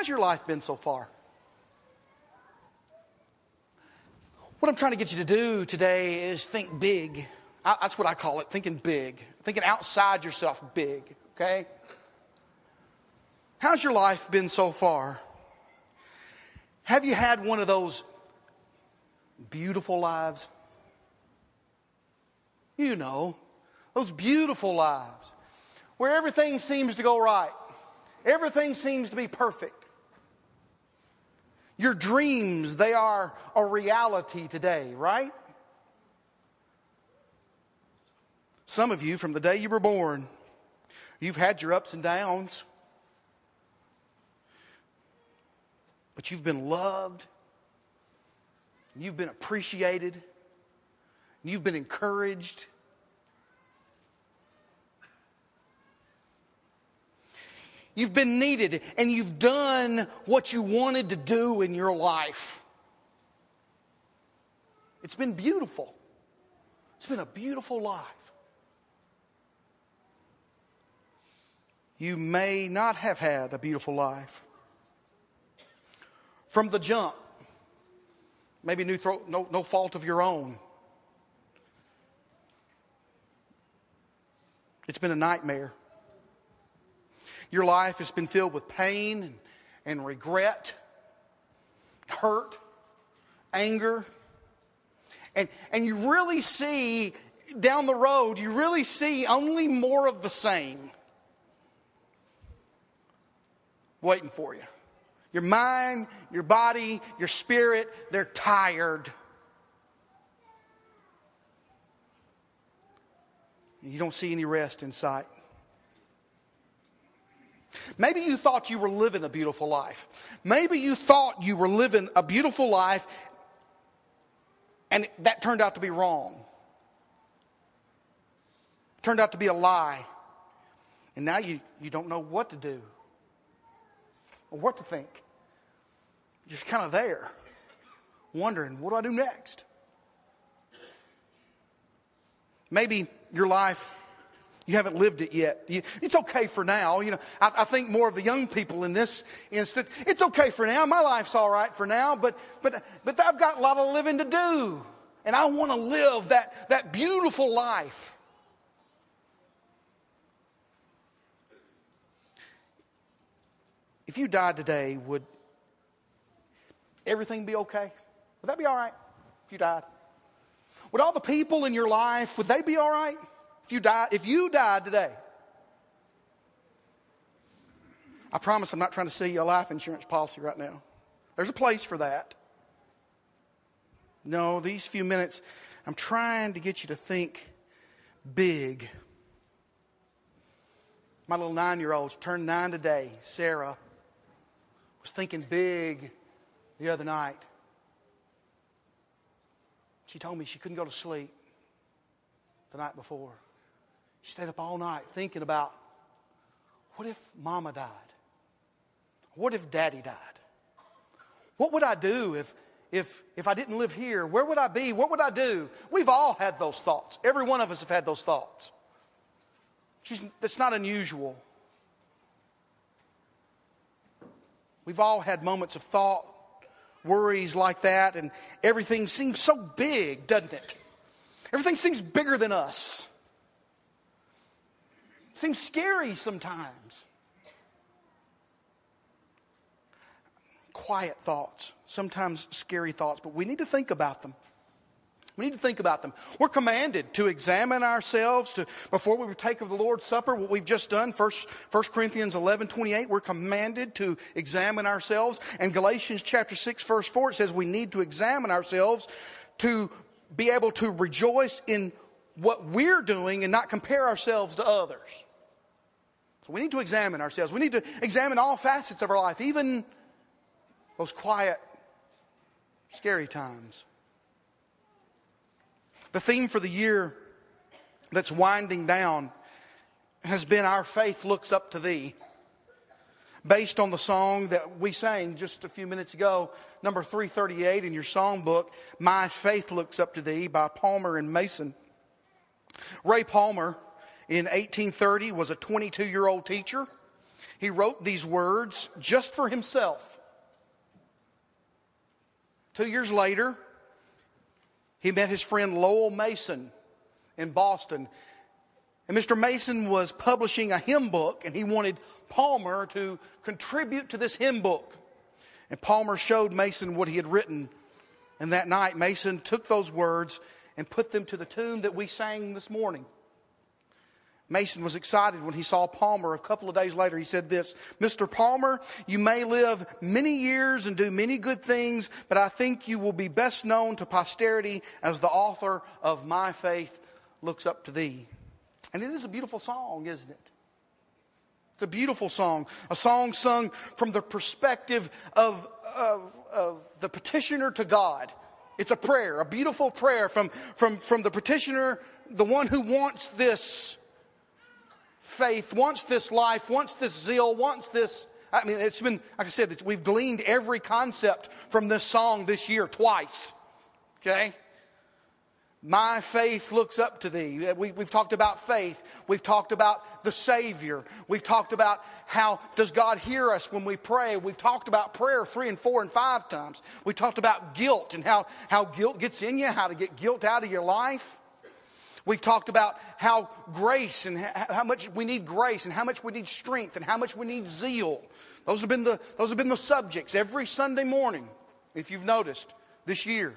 How's your life been so far? What I'm trying to get you to do today is think big. That's what I call it, thinking big, thinking outside yourself big, okay? How's your life been so far? Have you had one of those beautiful lives? You know, those beautiful lives where everything seems to go right, everything seems to be perfect. Your dreams, they are a reality today, right? Some of you, from the day you were born, you've had your ups and downs, but you've been loved, you've been appreciated, you've been encouraged. You've been needed and you've done what you wanted to do in your life. It's been beautiful. It's been a beautiful life. You may not have had a beautiful life. From the jump, maybe no, no, no fault of your own. It's been a nightmare. Your life has been filled with pain and, regret, hurt, anger. And, and you really see down the road, you really see only more of the same waiting for you. Your mind, your body, your spirit, they're tired. You don't see any rest in sight. Maybe you thought you were living a beautiful life. Maybe you thought you were living a beautiful life and that turned out to be wrong. It turned out to be a lie. And now you, you don't know what to do or what to think. You're just kind of there, wondering, what do I do next? Maybe your life you haven't lived it yet. It's okay for now. You know, I, I, think more of the young people in this instant. It's okay for now. My life's all right for now, but but but I've got a lot of living to do, and I want to live that that beautiful life. If you died today, would everything be okay? Would that be all right if you died? Would all the people in your life, would they be all right? If you die, if you died today, I promise I'm not trying to sell you a life insurance policy right now. There's a place for that. No, these few minutes, I'm trying to get you to think big. My little nine year old turned nine today, Sarah, was thinking big the other night. She told me she couldn't go to sleep the night before. She stayed up all night thinking about what if mama died? What if daddy died? What would I do if, if, if I didn't live here? Where would I be? What would I do? We've all had those thoughts. Every one of us have had those thoughts. She's, it's not unusual. We've all had moments of thought, worries like that, and everything seems so big, doesn't it? Everything seems bigger than us. Seems scary sometimes. Quiet thoughts, sometimes scary thoughts, but we need to think about them. We need to think about them. We're commanded to examine ourselves to, before we partake of the Lord's Supper, what we've just done, 1, 1 Corinthians 11, 28, we're commanded to examine ourselves. And Galatians chapter 6, verse 4, it says we need to examine ourselves to be able to rejoice in what we're doing and not compare ourselves to others. We need to examine ourselves. We need to examine all facets of our life, even those quiet, scary times. The theme for the year that's winding down has been Our Faith Looks Up to Thee. Based on the song that we sang just a few minutes ago, number 338 in your songbook, My Faith Looks Up to Thee by Palmer and Mason. Ray Palmer in 1830 was a 22 year old teacher. He wrote these words just for himself. Two years later, he met his friend Lowell Mason in Boston. And Mr. Mason was publishing a hymn book, and he wanted Palmer to contribute to this hymn book. And Palmer showed Mason what he had written. And that night, Mason took those words and put them to the tune that we sang this morning. Mason was excited when he saw Palmer. A couple of days later, he said this Mr. Palmer, you may live many years and do many good things, but I think you will be best known to posterity as the author of My Faith Looks Up to Thee. And it is a beautiful song, isn't it? It's a beautiful song, a song sung from the perspective of, of, of the petitioner to God. It's a prayer, a beautiful prayer from, from, from the petitioner, the one who wants this faith, wants this life, wants this zeal, wants this. I mean, it's been, like I said, we've gleaned every concept from this song this year twice. Okay? My faith looks up to thee. Uh, we, have talked about faith. We've talked about the Savior. We've talked about how does God hear us when we pray. We've talked about prayer three and four and five times. We talked about guilt and how, how guilt gets in you, how to get guilt out of your life. We've talked about how grace and how much we need grace and how much we need strength and how much we need zeal. Those have been the, those have been the subjects every Sunday morning, if you've noticed, this year.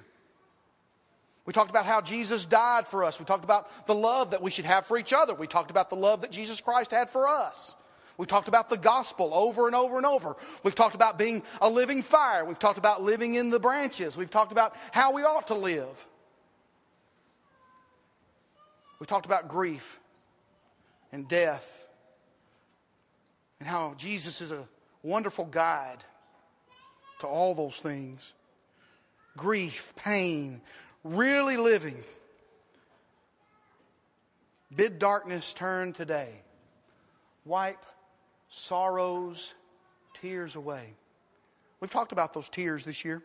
We talked about how Jesus died for us. We talked about the love that we should have for each other. We talked about the love that Jesus Christ had for us. We've talked about the gospel over and over and over. We've talked about being a living fire. We've talked about living in the branches. We've talked about how we ought to live. We talked about grief and death and how Jesus is a wonderful guide to all those things. Grief, pain, really living. Bid darkness turn today. Wipe sorrows, tears away. We've talked about those tears this year.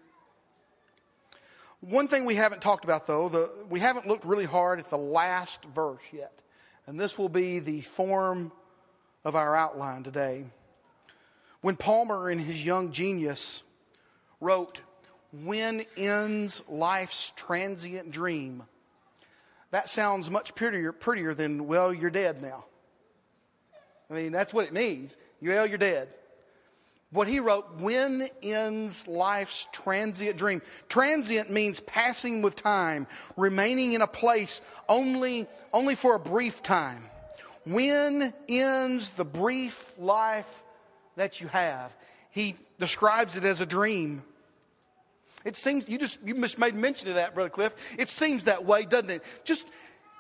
One thing we haven't talked about, though, the, we haven't looked really hard at the last verse yet. And this will be the form of our outline today. When Palmer, in his young genius, wrote, When ends life's transient dream? That sounds much prettier, prettier than, well, you're dead now. I mean, that's what it means. Well, you're dead what he wrote, when ends life's transient dream? Transient means passing with time, remaining in a place only, only for a brief time. When ends the brief life that you have? He describes it as a dream. It seems, you just, you just made mention of that, Brother Cliff. It seems that way, doesn't it? Just,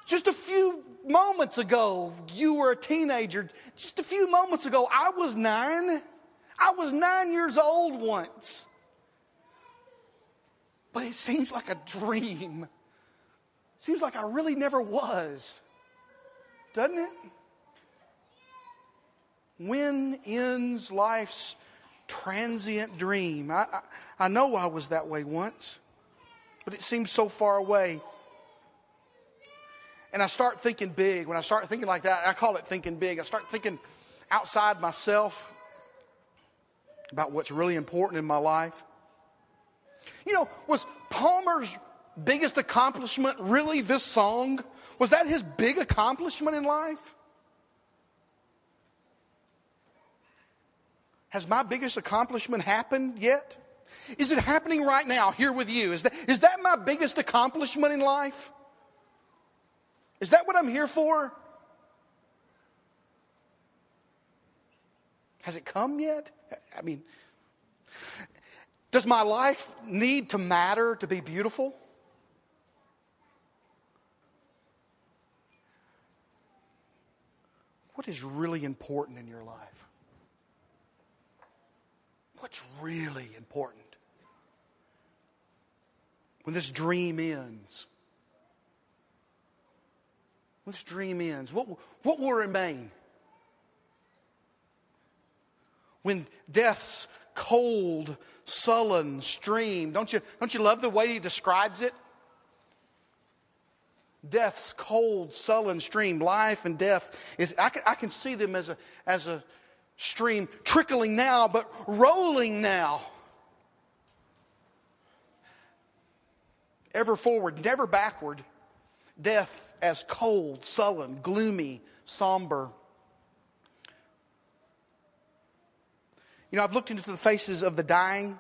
just a few moments ago, you were a teenager. Just a few moments ago, I was nine. I was nine years old once. But it seems like a dream. Seems like I really never was. Doesn't it? When ends life's transient dream? I, I, I know I was that way once, but it seems so far away. And I start thinking big. When I start thinking like that, I call it thinking big. I start thinking outside myself about what's really important in my life. You know, was Palmer's biggest accomplishment really this song? Was that his big accomplishment in life? Has my biggest accomplishment happened yet? Is it happening right now here with you? Is that, is that my biggest accomplishment in life? Is that what I'm here for? Has it come yet? I mean, does my life need to matter to be beautiful? What is really important in your life? What's really important? When this dream ends, when this dream ends, what, what will remain? When death's cold, sullen stream, don't you, don't you love the way he describes it? Death's cold, sullen stream, life and death is, I can, I can see them as a, as a, stream trickling now, but rolling now. Ever forward, never backward. Death as cold, sullen, gloomy, somber. You know, I've looked into the faces of the dying.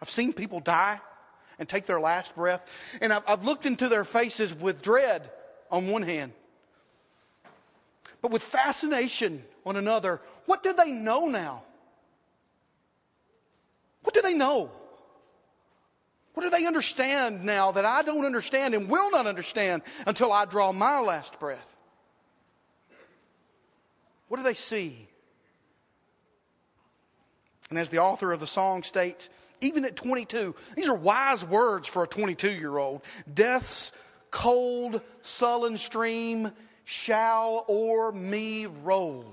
I've seen people die and take their last breath. And I've, I've looked into their faces with dread on one hand, but with fascination on another. What do they know now? What do they know? What do they understand now that I don't understand and will not understand until I draw my last breath? What do they see? And as the author of the song states, even at 22, these are wise words for a 22 year old. Death's cold, sullen stream shall o'er me roll.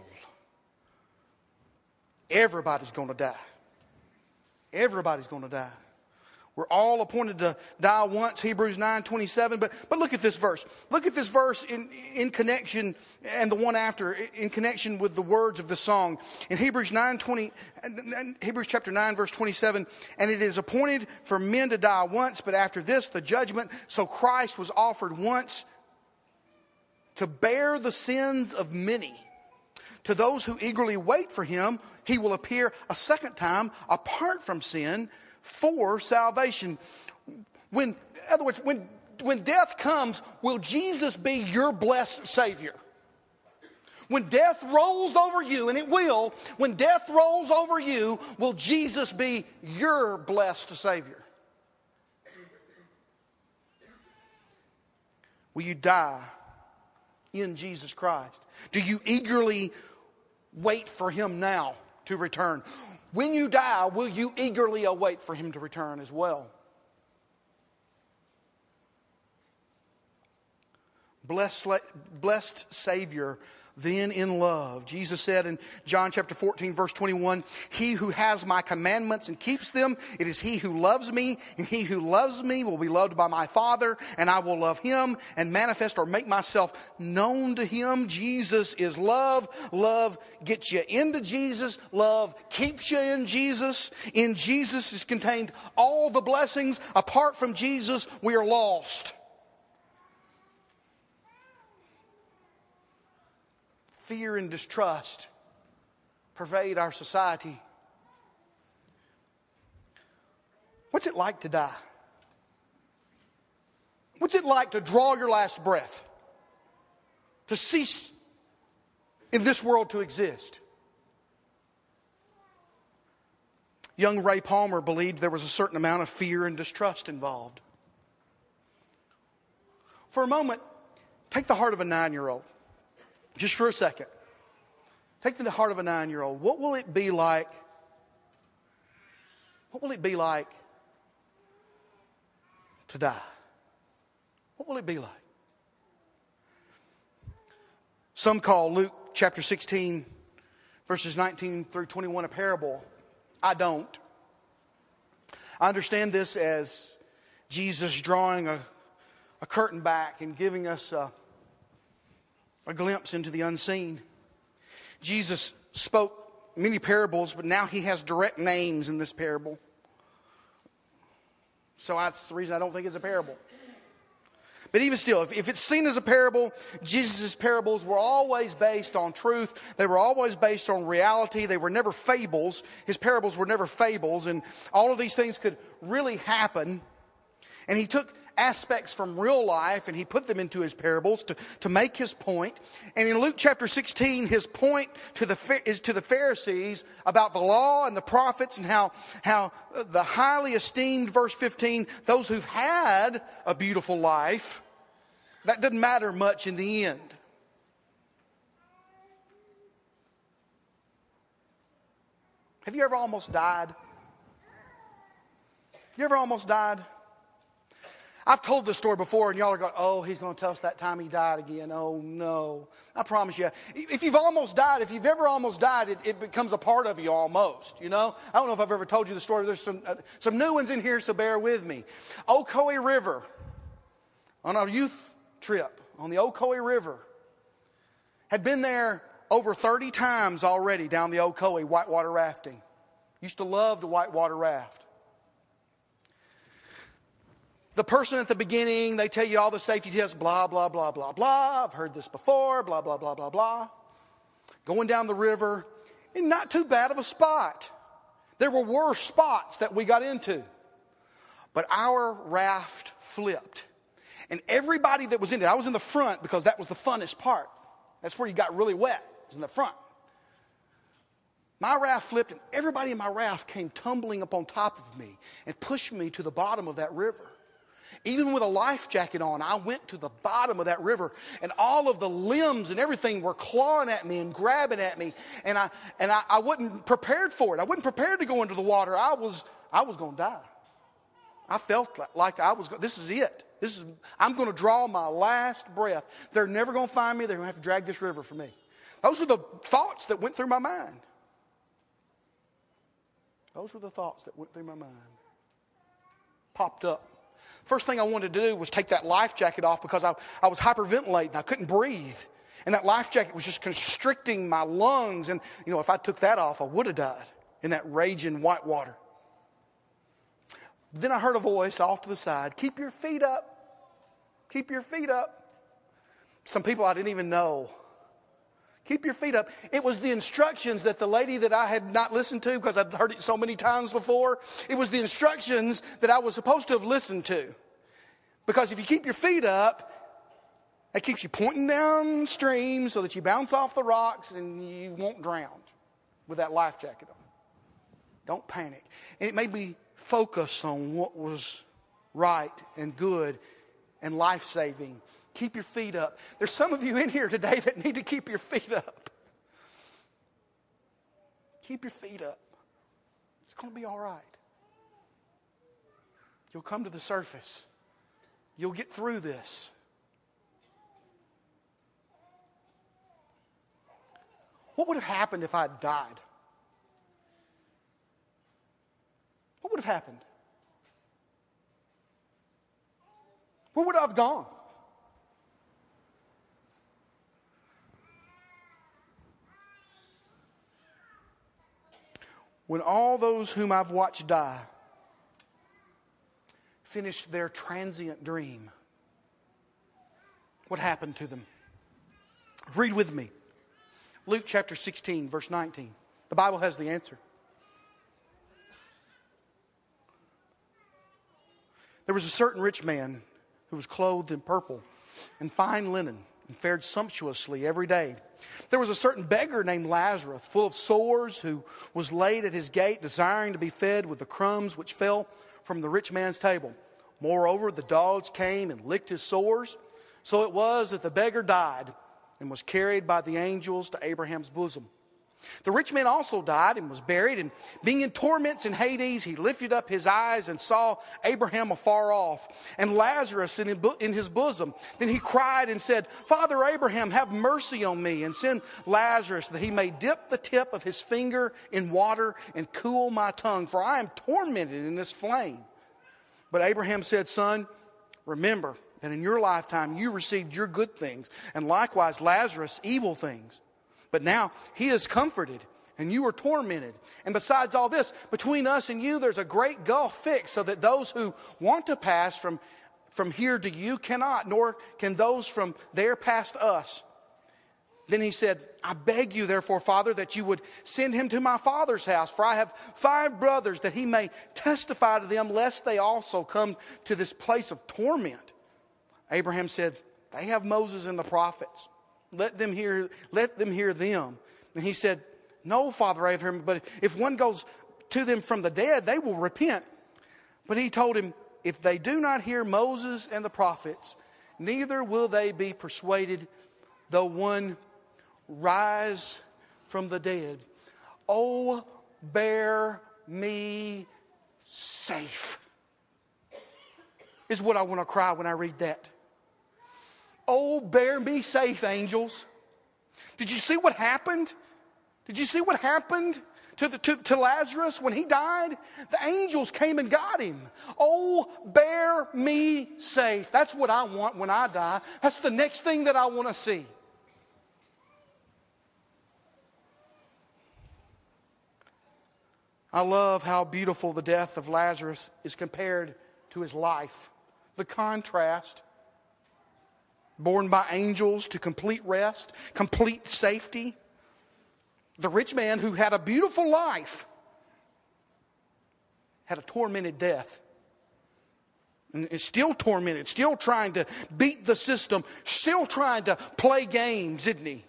Everybody's going to die. Everybody's going to die. We're all appointed to die once, Hebrews 9 27. But, but look at this verse. Look at this verse in, in connection, and the one after, in connection with the words of the song. In Hebrews 9 20, Hebrews chapter 9, verse 27, and it is appointed for men to die once, but after this, the judgment. So Christ was offered once to bear the sins of many. To those who eagerly wait for him, he will appear a second time apart from sin for salvation. When, in other words, when, when death comes, will Jesus be your blessed Savior? When death rolls over you, and it will, when death rolls over you, will Jesus be your blessed Savior? Will you die in Jesus Christ? Do you eagerly wait for Him now to return? When you die, will you eagerly await for him to return as well? Blessed, blessed Savior then in love. Jesus said in John chapter 14, verse 21, He who has my commandments and keeps them, it is he who loves me, and he who loves me will be loved by my Father, and I will love him and manifest or make myself known to him. Jesus is love. Love gets you into Jesus. Love keeps you in Jesus. In Jesus is contained all the blessings. Apart from Jesus, we are lost. Fear and distrust pervade our society. What's it like to die? What's it like to draw your last breath? To cease in this world to exist? Young Ray Palmer believed there was a certain amount of fear and distrust involved. For a moment, take the heart of a nine year old. Just for a second. Take the heart of a nine year old. What will it be like? What will it be like to die? What will it be like? Some call Luke chapter 16, verses 19 through 21 a parable. I don't. I understand this as Jesus drawing a, a curtain back and giving us a, a glimpse into the unseen. Jesus spoke many parables, but now he has direct names in this parable. So that's the reason I don't think it's a parable. But even still, if, if, it's seen as a parable, Jesus' parables were always based on truth. They were always based on reality. They were never fables. His parables were never fables. And all of these things could really happen. And he took aspects from real life and he put them into his parables to, to make his point. And in Luke chapter 16, his point to the, is to the Pharisees about the law and the prophets and how, how the highly esteemed, verse 15, those who've had a beautiful life, that doesn't matter much in the end. Have you ever almost died? You ever almost died? I've told this story before, and y'all are going, oh, he's going to tell us that time he died again. Oh, no. I promise you. If you've almost died, if you've ever almost died, it, it becomes a part of you almost, you know? I don't know if I've ever told you the story. There's some, uh, some new ones in here, so bear with me. Ocoee River, on a youth trip on the Ocoee River, had been there over 30 times already down the Ocoee whitewater rafting. Used to love to whitewater raft. The person at the beginning, they tell you all the safety tests, blah, blah, blah, blah, blah. I've heard this before, blah, blah, blah, blah, blah. Going down the river, and not too bad of a spot. There were worse spots that we got into. But our raft flipped. And everybody that was in it, I was in the front because that was the funnest part. That's where you got really wet, was in the front. My raft flipped, and everybody in my raft came tumbling up on top of me and pushed me to the bottom of that river. Even with a life jacket on, I went to the bottom of that river, and all of the limbs and everything were clawing at me and grabbing at me, and I and I, I wasn't prepared for it. I wasn't prepared to go into the water. I was I was going to die. I felt like I was. This is it. This is. I'm going to draw my last breath. They're never going to find me. They're going to have to drag this river for me. Those are the thoughts that went through my mind. Those were the thoughts that went through my mind. Popped up. First thing I wanted to do was take that life jacket off because I, I was hyperventilating. I couldn't breathe. And that life jacket was just constricting my lungs. And, you know, if I took that off, I would have died in that raging white water. Then I heard a voice off to the side Keep your feet up. Keep your feet up. Some people I didn't even know. Keep your feet up. It was the instructions that the lady that I had not listened to because I'd heard it so many times before. It was the instructions that I was supposed to have listened to. Because if you keep your feet up, it keeps you pointing downstream so that you bounce off the rocks and you won't drown with that life jacket on. Don't panic. And it made me focus on what was right and good and life saving. Keep your feet up. There's some of you in here today that need to keep your feet up. Keep your feet up. It's going to be all right. You'll come to the surface. You'll get through this. What would have happened if I had died? What would have happened? Where would I have gone? When all those whom I've watched die finished their transient dream, what happened to them? Read with me. Luke chapter 16, verse 19. The Bible has the answer. There was a certain rich man who was clothed in purple and fine linen and fared sumptuously every day. There was a certain beggar named Lazarus, full of sores, who was laid at his gate, desiring to be fed with the crumbs which fell from the rich man's table. Moreover, the dogs came and licked his sores. So it was that the beggar died and was carried by the angels to Abraham's bosom. The rich man also died and was buried, and being in torments in Hades, he lifted up his eyes and saw Abraham afar off, and Lazarus in his bosom. Then he cried and said, Father Abraham, have mercy on me, and send Lazarus that he may dip the tip of his finger in water and cool my tongue, for I am tormented in this flame. But Abraham said, Son, remember that in your lifetime you received your good things, and likewise Lazarus evil things. But now he is comforted and you are tormented. And besides all this, between us and you, there's a great gulf fixed so that those who want to pass from, from here to you cannot, nor can those from there past us. Then he said, I beg you, therefore, Father, that you would send him to my father's house, for I have five brothers, that he may testify to them, lest they also come to this place of torment. Abraham said, They have Moses and the prophets. Let them hear, let them hear them. And he said, No, Father Abraham, but if one goes to them from the dead, they will repent. But he told him, If they do not hear Moses and the prophets, neither will they be persuaded, though one rise from the dead. Oh, bear me safe, is what I want to cry when I read that. Oh, bear me safe, angels. Did you see what happened? Did you see what happened? To, the, to, to, Lazarus when he died, the angels came and got him. Oh, bear me safe. That's what I want when I die. That's the next thing that I want to see. I love how beautiful the death of Lazarus is compared to his life. The contrast Born by angels to complete rest, complete safety. The rich man who had a beautiful life had a tormented death. And is still tormented, still trying to beat the system, still trying to play games, isn't he?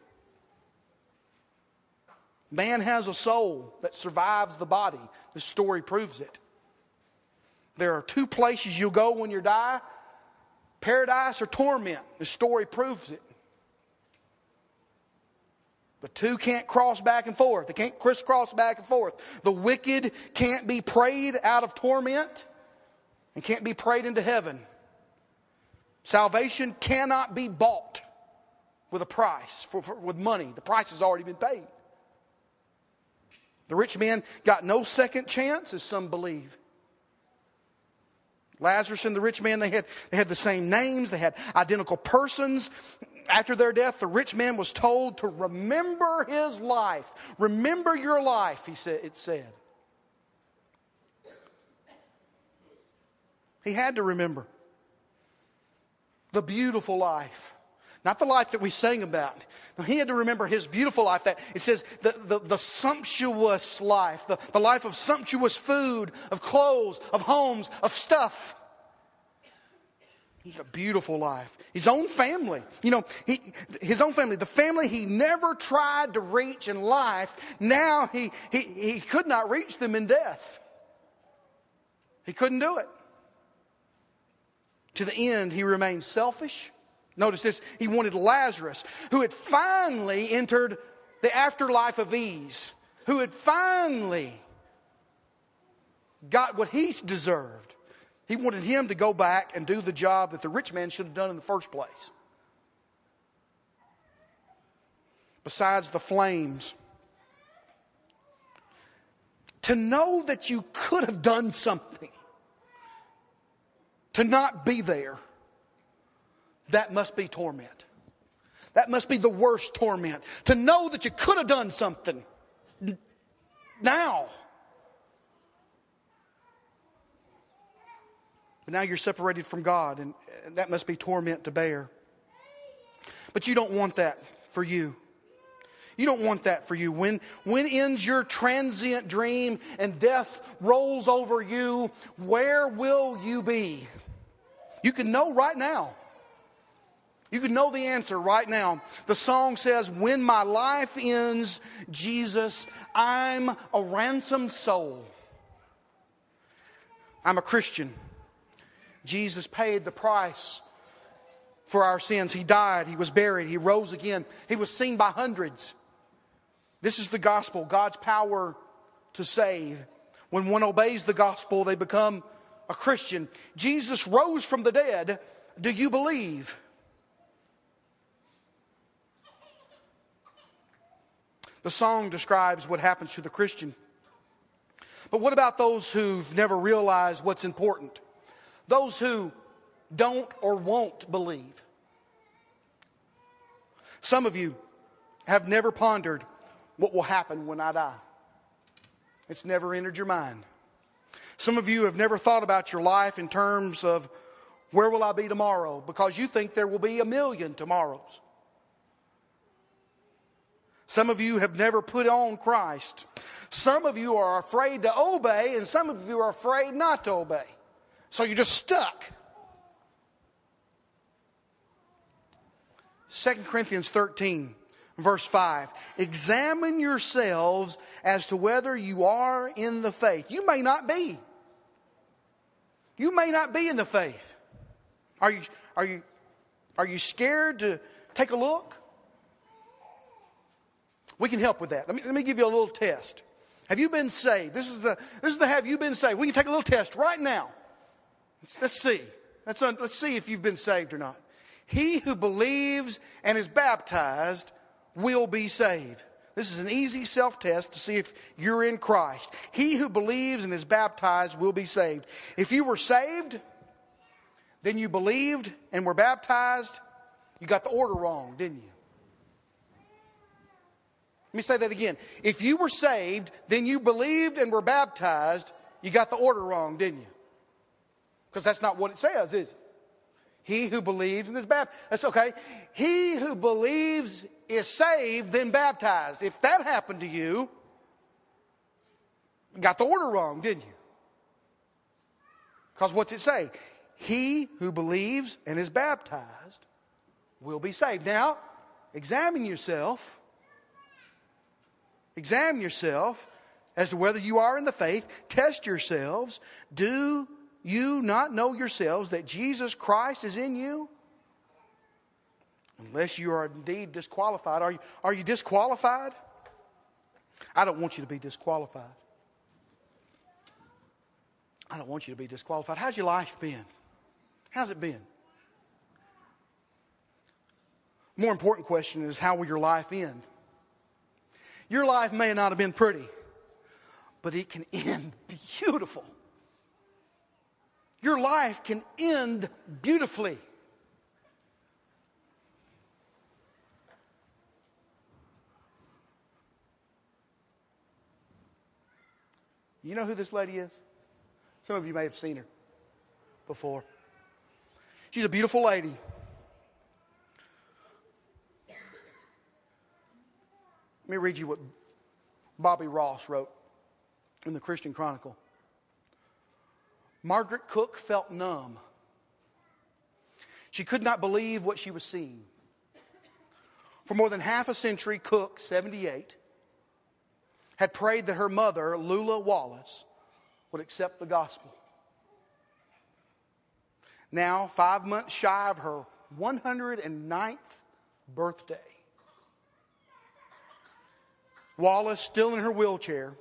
Man has a soul that survives the body. The story proves it. There are two places you'll go when you die paradise or torment. The story proves it. The two can't cross back and forth. They can't crisscross back and forth. The wicked can't be prayed out of torment and can't be prayed into heaven. Salvation cannot be bought with a price, for, for, with money. The price has already been paid. The rich man got no second chance, as some believe. Lazarus and the rich man, they had, they had the same names, they had identical persons. After their death, the rich man was told to remember his life. Remember your life, he said, it said. He had to remember the beautiful life. Not the life that we sang about. No, he had to remember his beautiful life that it says the, the, the sumptuous life, the, the life of sumptuous food, of clothes, of homes, of stuff. He's a beautiful life. His own family. You know, he, his own family, the family he never tried to reach in life, now he, he, he could not reach them in death. He couldn't do it. To the end, he remained selfish. Notice this he wanted Lazarus, who had finally entered the afterlife of ease, who had finally got what he deserved. He wanted him to go back and do the job that the rich man should have done in the first place. Besides the flames, to know that you could have done something to not be there, that must be torment. That must be the worst torment. To know that you could have done something now. But now you're separated from God, and that must be torment to bear. But you don't want that for you. You don't want that for you. When, when ends your transient dream and death rolls over you, where will you be? You can know right now. You can know the answer right now. The song says, When my life ends, Jesus, I'm a ransomed soul. I'm a Christian. Jesus paid the price for our sins. He died, He was buried, He rose again, He was seen by hundreds. This is the gospel, God's power to save. When one obeys the gospel, they become a Christian. Jesus rose from the dead. Do you believe? The song describes what happens to the Christian. But what about those who've never realized what's important? Those who don't or won't believe. Some of you have never pondered what will happen when I die. It's never entered your mind. Some of you have never thought about your life in terms of where will I be tomorrow because you think there will be a million tomorrows. Some of you have never put on Christ. Some of you are afraid to obey, and some of you are afraid not to obey. So you're just stuck. 2 Corinthians 13, verse 5. Examine yourselves as to whether you are in the faith. You may not be. You may not be in the faith. Are you, are you, are you scared to take a look? We can help with that. Let me, let me give you a little test. Have you been saved? This is the, this is the have you been saved. We can take a little test right now. Let's, let's see. Let's, let's see if you've been saved or not. He who believes and is baptized will be saved. This is an easy self test to see if you're in Christ. He who believes and is baptized will be saved. If you were saved, then you believed and were baptized, you got the order wrong, didn't you? Let me say that again. If you were saved, then you believed and were baptized, you got the order wrong, didn't you? Because that's not what it says, is it? He who believes and is baptized. That's okay. He who believes is saved, then baptized. If that happened to you, got the order wrong, didn't you? Because what's it say? He who believes and is baptized will be saved. Now, examine yourself. Examine yourself as to whether you are in the faith. Test yourselves. Do you not know yourselves that Jesus Christ is in you? Unless you are indeed disqualified. Are you, are you disqualified? I don't want you to be disqualified. I don't want you to be disqualified. How's your life been? How's it been? More important question is how will your life end? Your life may not have been pretty, but it can end beautiful. Your life can end beautifully. You know who this lady is? Some of you may have seen her before. She's a beautiful lady. Let me read you what Bobby Ross wrote in the Christian Chronicle. Margaret Cook felt numb. She could not believe what she was seeing. For more than half a century, Cook, 78, had prayed that her mother, Lula Wallace, would accept the gospel. Now, five months shy of her 109th birthday, Wallace, still in her wheelchair,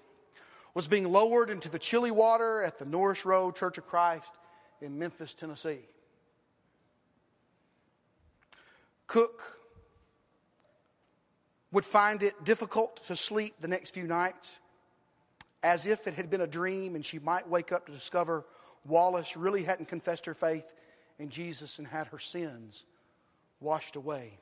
was being lowered into the chilly water at the Norris Road Church of Christ in Memphis, Tennessee. Cook would find it difficult to sleep the next few nights, as if it had been a dream, and she might wake up to discover Wallace really hadn't confessed her faith in Jesus and had her sins washed away.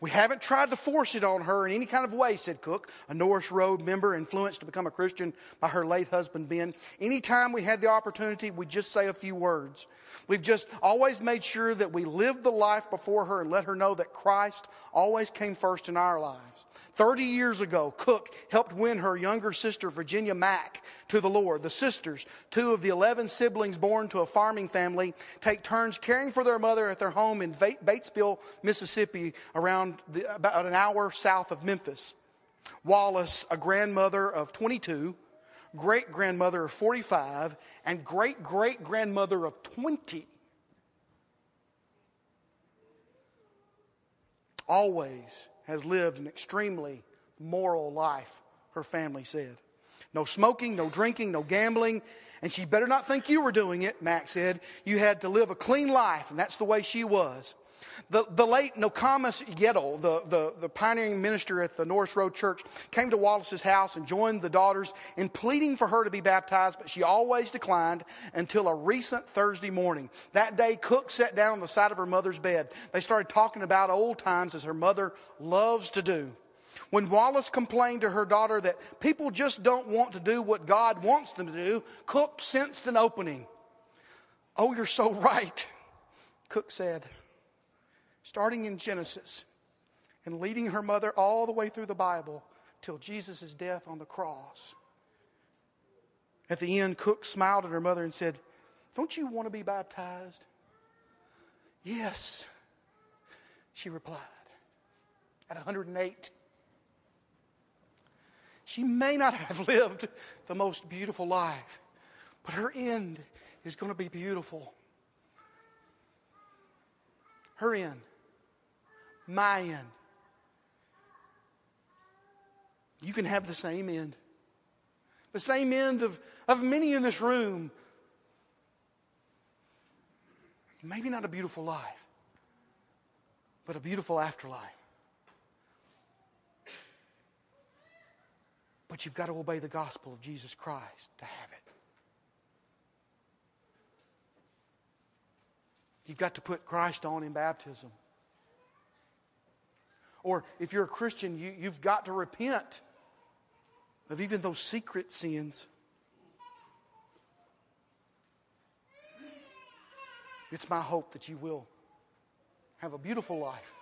We haven't tried to force it on her in any kind of way, said Cook, a Norris Road member influenced to become a Christian by her late husband, Ben. Anytime we had the opportunity, we'd just say a few words. We've just always made sure that we lived the life before her and let her know that Christ always came first in our lives. 30 years ago, Cook helped win her younger sister, Virginia Mack, to the Lord. The sisters, two of the 11 siblings born to a farming family, take turns caring for their mother at their home in Batesville, Mississippi, around the, about an hour south of Memphis. Wallace, a grandmother of 22, great grandmother of 45, and great great grandmother of 20. Always has lived an extremely moral life, her family said. No smoking, no drinking, no gambling. And she better not think you were doing it, Mack said. You had to live a clean life, and that's the way she was. The, the late Nokomis Yedel, the, the, the pioneering minister at the Norris Road Church, came to Wallace's house and joined the daughters in pleading for her to be baptized, but she always declined until a recent Thursday morning. That day, Cook sat down on the side of her mother's bed. They started talking about old times as her mother loves to do. When Wallace complained to her daughter that people just don't want to do what God wants them to do, Cook sensed an opening. Oh, you're so right, Cook said starting in Genesis and leading her mother all the way through the Bible till Jesus' death on the cross. At the end, Cook smiled at her mother and said, Don't you want to be baptized? Yes, she replied. At 108, she may not have lived the most beautiful life, but her end is going to be beautiful. Her end my end. You can have the same end. The same end of, of many in this room. Maybe not a beautiful life, but a beautiful afterlife. But you've got to obey the gospel of Jesus Christ to have it. You've got to put Christ on in baptism. Or if you're a Christian, you, you've got to repent of even those secret sins. It's my hope that you will have a beautiful life,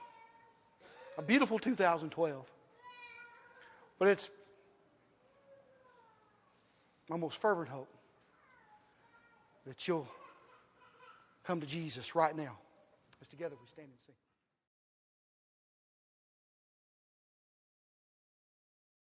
a beautiful 2012. But it's my most fervent hope that you'll come to Jesus right now as together we stand and sing.